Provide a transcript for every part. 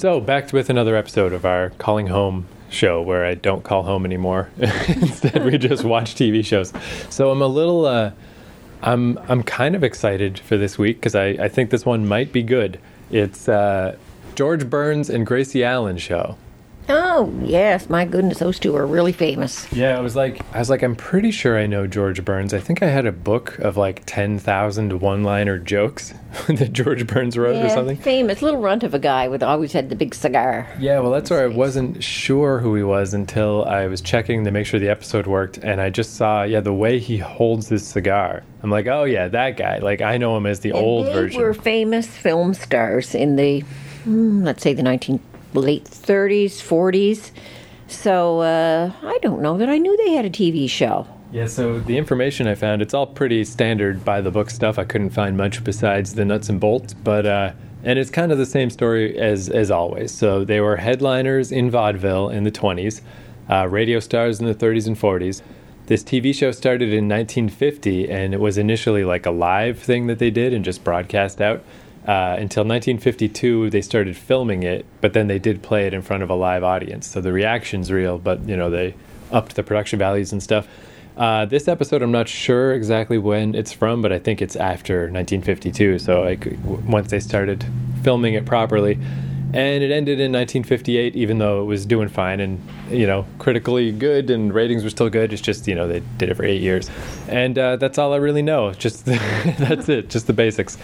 So, back with another episode of our Calling Home show where I don't call home anymore. Instead, we just watch TV shows. So, I'm a little, uh, I'm, I'm kind of excited for this week because I, I think this one might be good. It's uh, George Burns and Gracie Allen show. Oh yes, my goodness, those two are really famous. Yeah, I was like, I was like, I'm pretty sure I know George Burns. I think I had a book of like ten thousand one-liner jokes that George Burns wrote yeah, or something. Famous little runt of a guy with always had the big cigar. Yeah, well, that's where I wasn't sure who he was until I was checking to make sure the episode worked, and I just saw, yeah, the way he holds this cigar. I'm like, oh yeah, that guy. Like I know him as the And old they version. were famous film stars in the, hmm, let's say the 19 late 30s, 40s. So uh, I don't know that I knew they had a TV show. Yeah, so the information I found, it's all pretty standard by the book stuff. I couldn't find much besides the nuts and bolts, but uh, and it's kind of the same story as as always. So they were headliners in vaudeville in the 20s, uh, radio stars in the 30s and 40s. This TV show started in 1950, and it was initially like a live thing that they did and just broadcast out. Uh, until 1952, they started filming it, but then they did play it in front of a live audience. So the reaction's real, but you know they upped the production values and stuff. Uh, this episode, I'm not sure exactly when it's from, but I think it's after 1952. So I once they started filming it properly, and it ended in 1958, even though it was doing fine and you know critically good and ratings were still good. It's just you know they did it for eight years, and uh, that's all I really know. Just that's it, just the basics.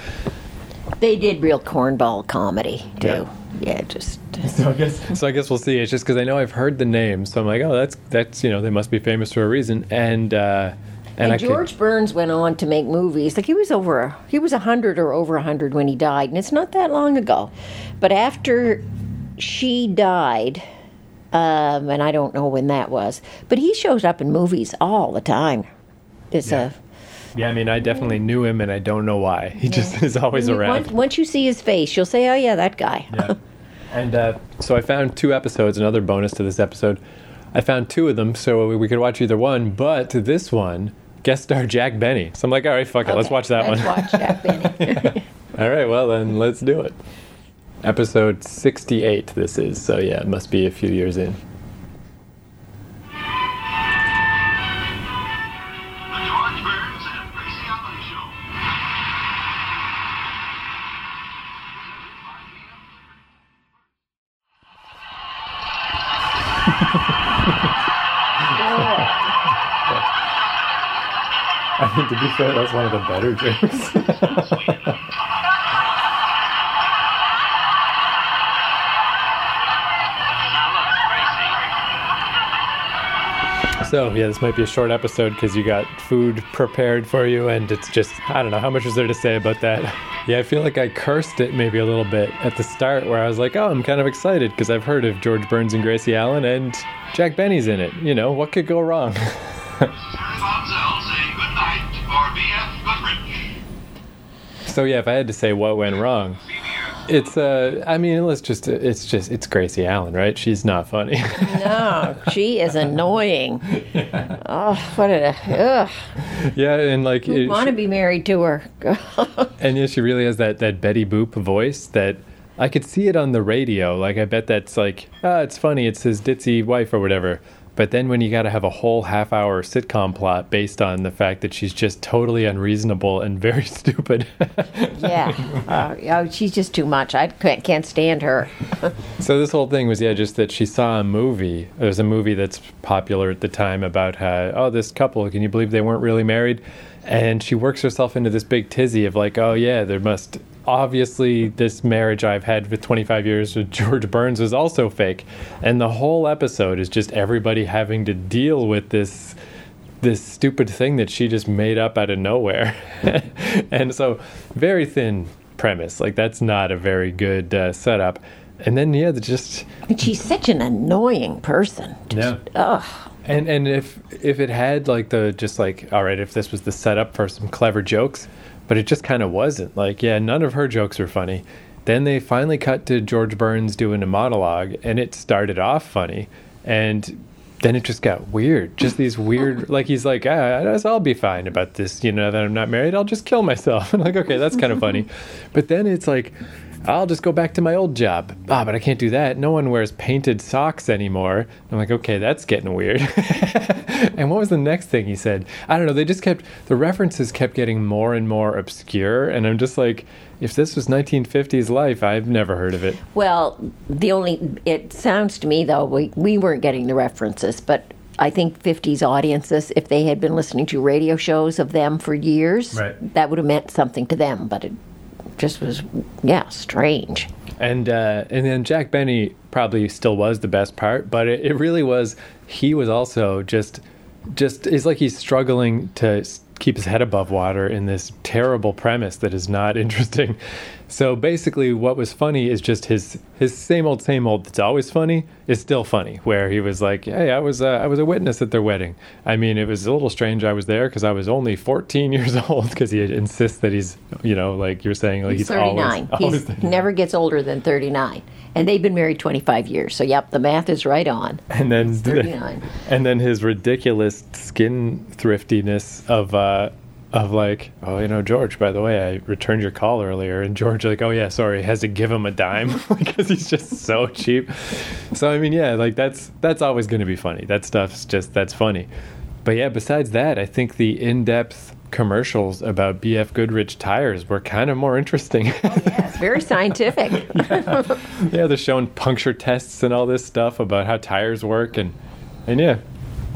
They did real cornball comedy too. Yeah. Yeah, just So I guess so. I guess we'll see. It's just because I know I've heard the name, so I'm like, oh, that's that's you know they must be famous for a reason. And uh, and, And, I could- George Burns went on to make movies. Like he was over, he was a hundred or over a hundred when he died, and it's not that long ago. But after she died, um, and I don't know when that was, but he shows up in movies all the time. It's Yeah. Yeah, I mean, I definitely knew him, and I don't know why. He just is always a around. once, once you see his face, you'll say, "Oh yeah, that guy." yeah. And uh, so I found two episodes. Another bonus to this episode, I found two of them, so we- could watch either one. But this one guest star Jack Benny. So I'm like, all right, fuck it, let's watch that let's one. watch Jack Benny. All right, well then let's do it. Episode 68 this is. So yeah, it must be a few years in. I mean, to be fair, that's one of the better jokes. Now look, Gracie. So yeah, this might be a short episode because you got food prepared for you, and it's just I don't know how much is there to say about that. Yeah, I feel like I cursed it maybe a little bit at the start, where I was like, oh, I'm kind of excited because I've heard of George Burns and Gracie Allen, and Jack Benny's in it. You know, what could go wrong? so yeah, if I had to say what went wrong, it's uh, I mean, let's just it's just it's Gracie Allen, right? She's not funny. no, she is annoying. Oh, what a ugh! yeah, and like you Want to be married to her? And yeah, she really has that, that Betty Boop voice that I could see it on the radio. Like, I bet that's like, ah, it's funny, it's his ditzy wife or whatever. But then when you got to have a whole half hour sitcom plot based on the fact that she's just totally unreasonable and very stupid. yeah, uh, oh, she's just too much. I can't, can't stand her. so this whole thing was, yeah, just that she saw a movie. There's a movie that's popular at the time about how, oh, this couple, can you believe they weren't really married? And she works herself into this big tizzy of like, oh, yeah, there must obviously this marriage I've had for 25 years with George Burns is also fake. And the whole episode is just everybody having to deal with this this stupid thing that she just made up out of nowhere. and so very thin premise. Like that's not a very good uh, setup. And then yeah, the just And she's such an annoying person. yeah. Ugh. And and if if it had like the just like all right, if this was the setup for some clever jokes, but it just kind of wasn't. Like yeah, none of her jokes are funny. Then they finally cut to George Burns doing a monologue, and it started off funny, and then it just got weird. Just these weird, like he's like, ah, I'll be fine about this. You know that I'm not married. I'll just kill myself. And like, okay, that's kind of funny, but then it's like. I'll just go back to my old job. Ah, but I can't do that. No one wears painted socks anymore. I'm like, okay, that's getting weird. and what was the next thing he said? I don't know. They just kept, the references kept getting more and more obscure. And I'm just like, if this was 1950s life, I've never heard of it. Well, the only it sounds to me though we we weren't getting the references, but I think 50s audiences, if they had been listening to radio shows of them for years, Right. that would have meant something to them. But it just was, yeah, strange. And uh, and then Jack Benny probably still was the best part, but it, it really was. He was also just just it's like he's struggling to keep his head above water in this terrible premise that is not interesting. So basically, what was funny is just his his same old same old. That's always funny is still funny. Where he was like, "Hey, I was uh, I was a witness at their wedding. I mean, it was a little strange. I was there because I was only 14 years old. Because he insists that he's you know like you're saying like he's, He's 39. always, always He's never gets older than 39. And they've been married 25 years. So, yep, the math is right on. and then 39. and then his ridiculous skin thriftiness of uh of like oh you know george by the way i returned your call earlier and george like oh yeah sorry has to give him a dime because he's just so cheap so i mean yeah like that's that's always going to be funny that stuff's just that's funny but yeah besides that i think the in-depth commercials about bf goodrich tires were kind of more interesting It's very scientific. yeah, they're showing puncture tests and all this stuff about how tires work and and yeah.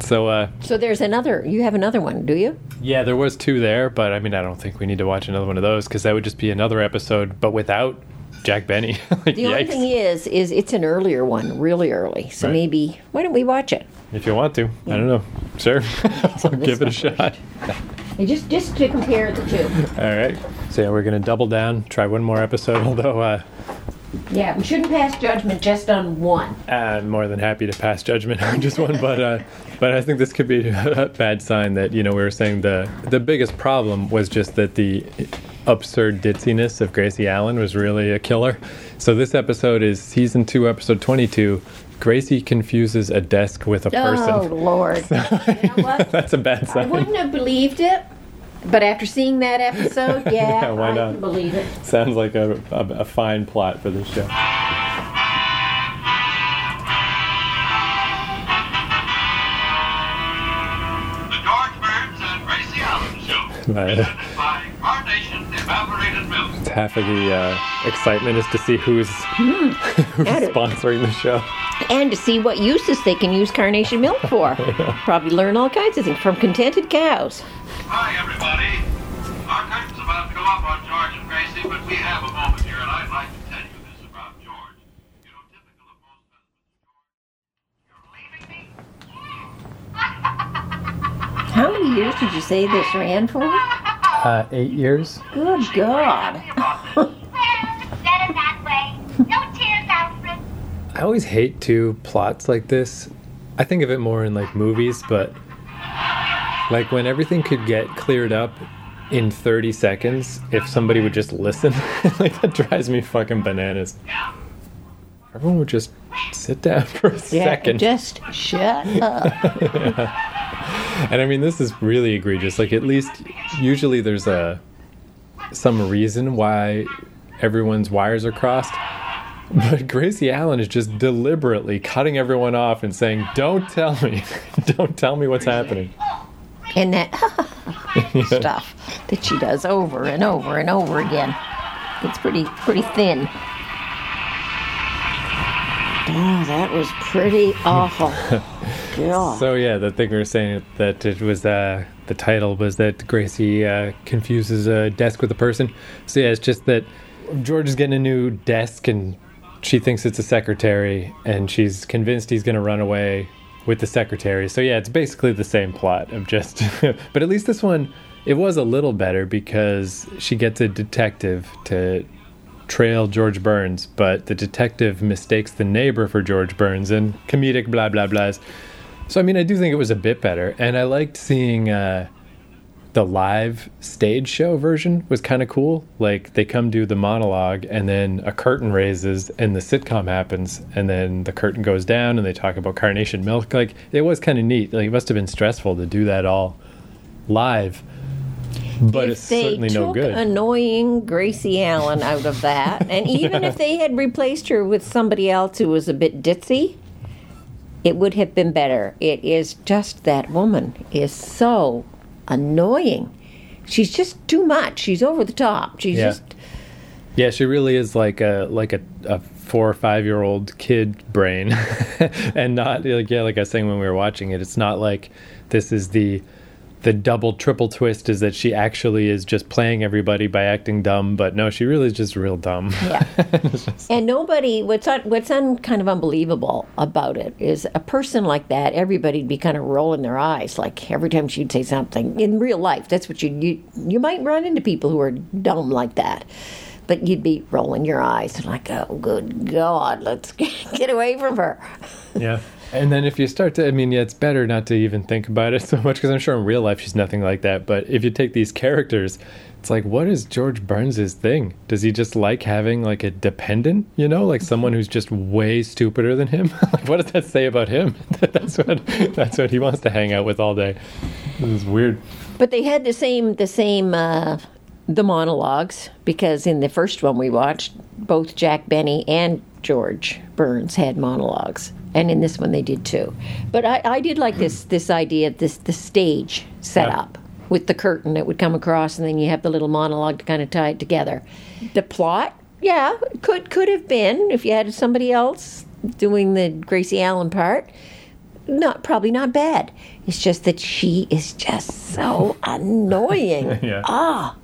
So uh so, there's another, you have another one, do you? yeah, there was two there, but I mean I don't think we need to watch another one of those cuz that would just be another episode but without Jack Benny. like, The only thing is, is it's an earlier one, really early. So Right. maybe, why don't we watch it? if you want to. I don't know. Sure. I'll give it a one shot. And just, just to compare the two. All right. So yeah, we're going to double down, try one more episode although uh Yeah, we shouldn't pass judgment just on one. I'm more than happy to pass judgment on just one, but uh, but I think this could be a bad sign that you know we were saying the the biggest problem was just that the absurd ditziness of Gracie Allen was really a killer. So this episode is season two, episode twenty-two. Gracie confuses a desk with a person. Oh, Lord. you know what? That's a bad sign. I wouldn't have believed it, but after seeing that episode, yeah, Yeah, why I not? can believe it. Sounds like a, a, a fine plot for this show. The George Burns and Gracie Allen Show. Right. Presented by Carnation Evaporated Milk. Half of the uh, excitement is to see who's, who's Got it. sponsoring the show. And to see what uses they can use carnation milk for. Probably learn all kinds of things from contented cows. Hi, everybody. Our curtain's about to go up on George and Gracie, but we have a moment here, and I'd like to tell you this about George. You know, typical of most husbands, George. You're leaving me? How many years did you say this ran for? Uh, eight years. Good God. Well, better that way. No tears, Alfred. I always hate to plots like this. I think of it more in like movies, but like when everything could get cleared up in 30 seconds if somebody would just listen. like that drives me fucking bananas. Everyone would just sit down for a Yeah, second. just shut up. And I mean, this is really egregious. Like, at least usually there's a some reason why everyone's wires are crossed. But Gracie Allen is just deliberately cutting everyone off and saying, "Don't tell me, don't tell me what's happening." and that stuff that she does over and over and over again. It's pretty pretty thin. Oh, that was pretty awful. So yeah, the thing we were saying that it was uh, the title was that Gracie uh, confuses a desk with a person. So yeah, it's just that George is getting a new desk and she thinks it's a secretary, and she's convinced he's going to run away with the secretary. So yeah, it's basically the same plot of just, but at least this one it was a little better because she gets a detective to trail George Burns, but the detective mistakes the neighbor for George Burns and comedic blah blah blahs. So I mean, I do think it was a bit better, and I liked seeing uh, the live stage show version was kind of cool. Like they come do the monologue, and then a curtain raises, and the sitcom happens, and then the curtain goes down, and they talk about carnation milk. Like it was kind of neat. Like it must have been stressful to do that all live. but if it's certainly no good. annoying Gracie Allen out of that, and even if they had replaced her with somebody else who was a bit ditzy, it would have been better. It is just that woman is so annoying. She's just too much. She's over the top. She's Yeah. just Yeah, she really is like a like a, a four or five year old kid brain, and not like yeah, like I was saying when we were watching it, it's not like this is the the double triple twist is that she actually is just playing everybody by acting dumb, but no, she really is just real dumb. Yeah. and nobody, what's un, what's un, kind of unbelievable about it is a person like that, everybody'd be kind of rolling their eyes, like every time she'd say something. In real life, that's what you, you, you might run into people who are dumb like that. But you'd be rolling your eyes like, oh, good God, let's get away from her. yeah. And then if you start to, I mean, yeah, it's better not to even think about it so much because I'm sure in real life she's nothing like that. But if you take these characters, it's like, what is George Burns' thing? Does he just like having like a dependent, you know, like someone who's just way stupider than him? like, what does that say about him? that's what that's what he wants to hang out with all day. This is weird. But they had the same the same uh, the monologues because in the first one we watched, both Jack Benny and George Burns had monologues, and in this one they did too. But I, I did like this this idea of this the stage setup with the curtain that would come across, and then you have the little monologue to kind of tie it together. The plot, yeah, could could have been if you had somebody else doing the Gracie Allen part not probably not bad. It's just that she is just so annoying. Yeah. Ah,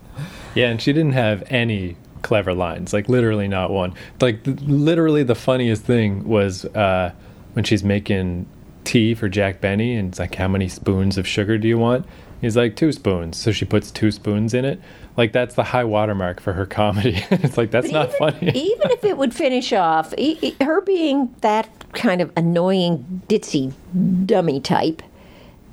Yeah, and she didn't have any clever lines, like literally not one. Like th- literally, the funniest thing was uh, when she's making tea for Jack Benny, and it's like, "How many spoons of sugar do you want?" He's like, two spoons. So she puts two spoons in it. Like that's the high watermark for her comedy. it's like that's not even, funny. even if it would finish off, e- e- her being that kind of annoying, ditzy, dummy type,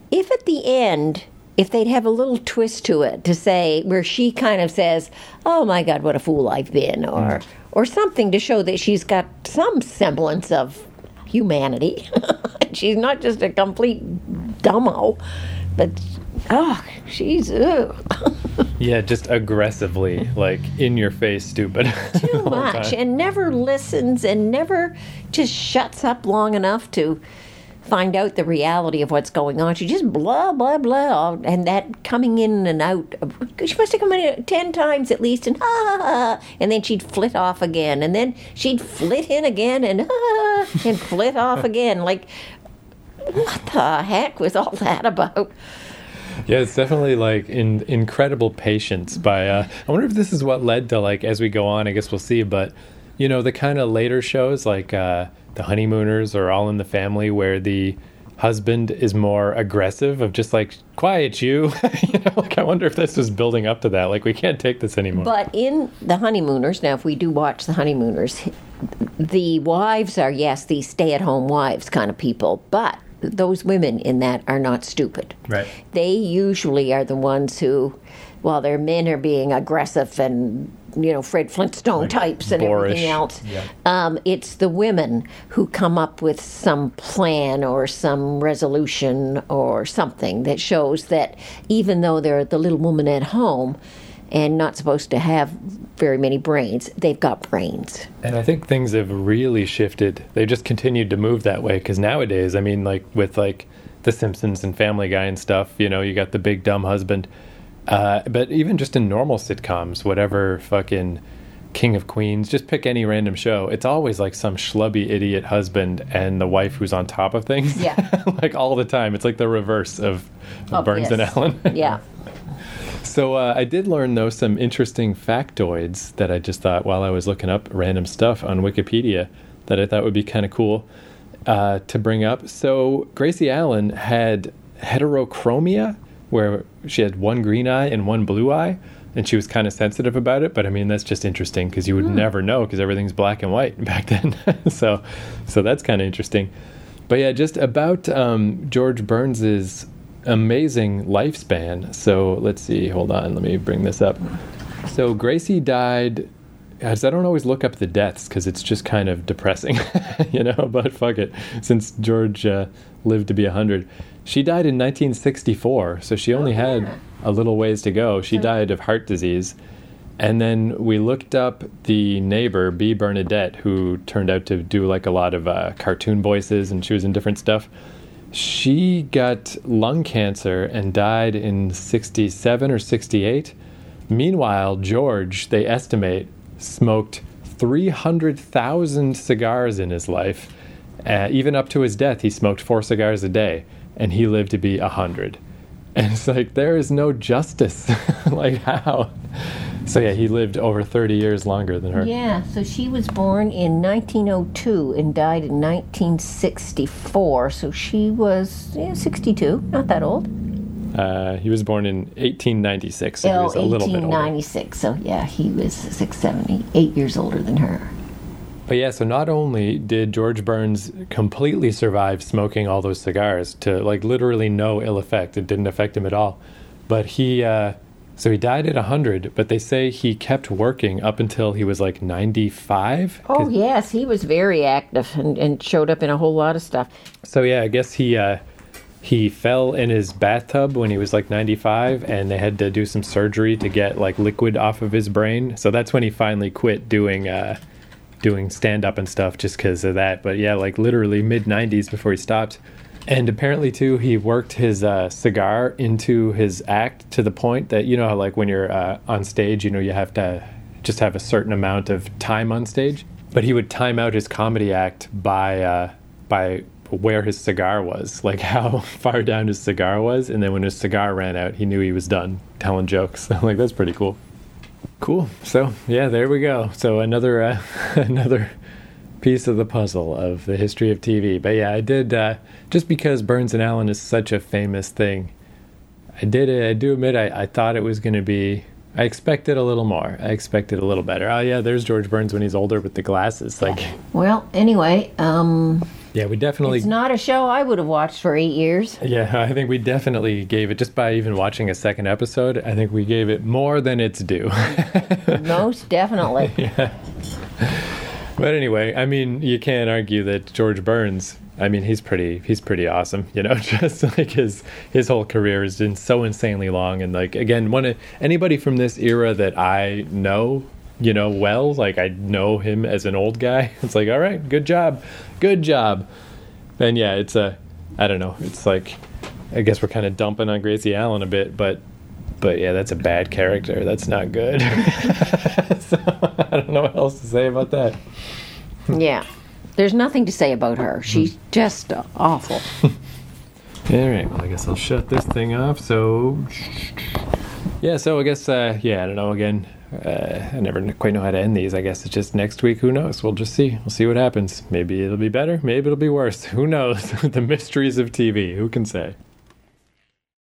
if at the end, if they'd have a little twist to it to say where she kind of says, "Oh my God, what a fool I've been," or mm-hmm. or something to show that she's got some semblance of humanity. she's not just a complete dumbo, but oh, she's yeah, just aggressively, like in your face, stupid. too much and never listens and never just shuts up long enough to find out the reality of what's going on. She just blah blah blah, and that coming in and out. She must have come in ten times at least, and ha ha ha, and then she'd flit off again, and then she'd flit in again, and ha, and flit off again. Like, what the heck was all that about? Yeah, it's definitely like in incredible patience by uh I wonder if this is what led to like as we go on, I guess we'll see, but you know, the kind of later shows like uh the honeymooners or all in the family where the husband is more aggressive of just like quiet you you know like i wonder if this was building up to that like we can't take this anymore But in the honeymooners, now if we do watch the honeymooners, the wives are yes, these stay-at-home wives kind of people, but those women in that are not stupid. Right. They usually are the ones who, while their men are being aggressive and you know Fred Flintstone types and boorish. everything else, Yeah. um, it's the women who come up with some plan or some resolution or something that shows that even though they're the little woman at home and not supposed to have very many brains, they've got brains. And I think things have really shifted. They just continued to move that way because nowadays, I mean, like with like The Simpsons and Family Guy and stuff, you know, you got the big dumb husband. Uh, but even just in normal sitcoms, whatever fucking King of Queens, just pick any random show. It's always like some schlubby idiot husband and the wife who's on top of things. Yeah. like all the time. It's like the reverse of, of Oh, Burns and. Allen. Yeah. So uh, I did learn though some interesting factoids that I just thought while I was looking up random stuff on Wikipedia that I thought would be kind of cool uh, to bring up. So Gracie Allen had heterochromia, where she had one green eye and one blue eye, and she was kind of sensitive about it. But I mean, that's just interesting because you would never know because everything's black and white back then. so, so that's kind of interesting. But yeah, just about um, George Burns's amazing lifespan. So let's see. Hold on. Let me bring this up. So Gracie died. Guys, I don't always look up the deaths because it's just kind of depressing, you know. But fuck it. Since George uh, lived to be hundred, she died in 1964, so she only had a little ways to go. She died of heart disease. And then we looked up the neighbor, Bea Benaderet, who turned out to do like a lot of uh, cartoon voices and she was in different stuff. She got lung cancer and died in 67 or 68. Meanwhile, George, they estimate, smoked 300,000 cigars in his life. Uh, even up to his death, he smoked four cigars a day, and he lived to be 100. And it's like, there is no justice. like, how? So, yeah, he lived over 30 years longer than her. Yeah, so she was born in 1902 and died in 1964. So she was yeah, 62, not that old. Uh, he was born in 1896, so he Oh, was a little bit older. 1896. So yeah, he was six, seven, eight, eight years older than her. But yeah, so not only did George Burns completely survive smoking all those cigars to like literally no ill effect, it didn't affect him at all, but he, uh, so he died at 100, but they say he kept working up until he was like 95. Oh yes, he was very active and, and showed up in a whole lot of stuff. So yeah, I guess he, uh, he fell in his bathtub when he was like 95 and they had to do some surgery to get like liquid off of his brain. So that's when he finally quit doing, uh, doing stand up and stuff just because of that. But yeah, like literally mid 90s before he stopped. And apparently, too, he worked his uh, cigar into his act to the point that, you know, how like when you're uh, on stage, you know, you have to just have a certain amount of time on stage. But he would time out his comedy act by, uh, by where his cigar was, like how far down his cigar was. And then when his cigar ran out, he knew he was done telling jokes. like, that's pretty cool. Cool. So yeah, there we go. So another uh, another piece of the puzzle of the history of TV. But yeah, I did uh, just because Burns and Allen is such a famous thing. I did. I do admit I, I thought it was going to be. I expected a little more. I expected a little better. Oh yeah, there's George Burns when he's older with the glasses. Like Well, anyway, um, yeah, we definitely. it's not a show I would have watched for eight years. Yeah, I think we definitely gave it just by even watching a second episode. I think we gave it more than it's due. Most definitely. yeah. But anyway, I mean, you can't argue that George Burns. I mean, he's pretty. He's pretty awesome. You know, just like his his whole career has been so insanely long. And like again, one of anybody from this era that I know, you know, well, like I know him as an old guy. It's like, all right, good job, good job. And yeah, it's a. I don't know. It's like, I guess we're kind of dumping on Gracie Allen a bit, but. But yeah, that's a bad character. That's not good. so I don't know what else to say about that. yeah. There's nothing to say about her. She's just awful. All right. Well, I guess I'll shut this thing off. So, yeah. So I guess, uh, yeah. I don't know. Again, uh, I never quite know how to end these. I guess it's just next week. Who knows? We'll just see. We'll see what happens. Maybe it'll be better. Maybe it'll be worse. Who knows? the mysteries of TV. Who can say?